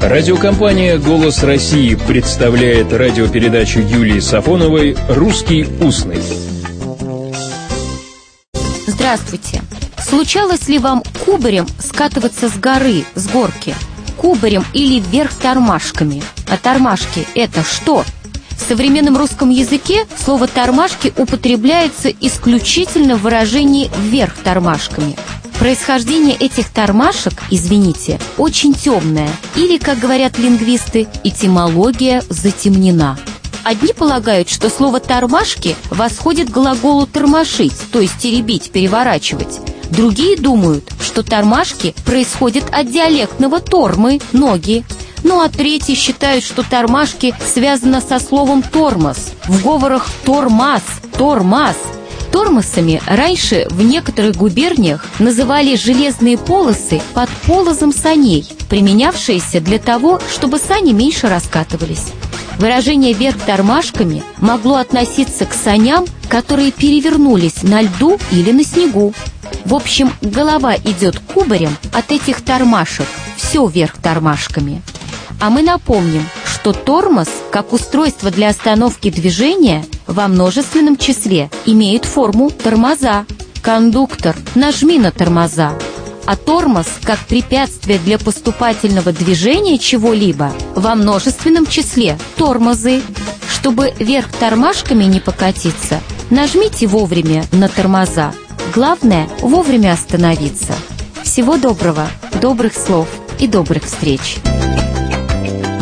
Радиокомпания «Голос России» представляет радиопередачу Юлии Сафоновой «Русский устный». Здравствуйте! Случалось ли вам кубарем скатываться с горы, с горки? Кубарем или вверх тормашками? А тормашки – это что? В современном русском языке слово «тормашки» употребляется исключительно в выражении «вверх тормашками». Происхождение этих тормашек, извините, очень темное, или, как говорят лингвисты, этимология затемнена. Одни полагают, что слово «тормашки» восходит к глаголу «тормошить», то есть теребить, переворачивать. Другие думают, что тормашки происходят от диалектного «тормы» – ноги. Ну а третьи считают, что тормашки связано со словом «тормоз». В говорах «тормаз», «тормаз», Тормозами раньше в некоторых губерниях называли железные полосы под полозом саней, применявшиеся для того, чтобы сани меньше раскатывались. Выражение «вверх тормашками» могло относиться к саням, которые перевернулись на льду или на снегу. В общем, голова идет кубарем от этих тормашек, все вверх тормашками. А мы напомним, что тормоз, как устройство для остановки движения, во множественном числе имеет форму тормоза. Кондуктор, нажми на тормоза. А тормоз, как препятствие для поступательного движения чего-либо, во множественном числе тормозы. Чтобы вверх тормашками не покатиться, нажмите вовремя на тормоза. Главное – вовремя остановиться. Всего доброго, добрых слов и добрых встреч!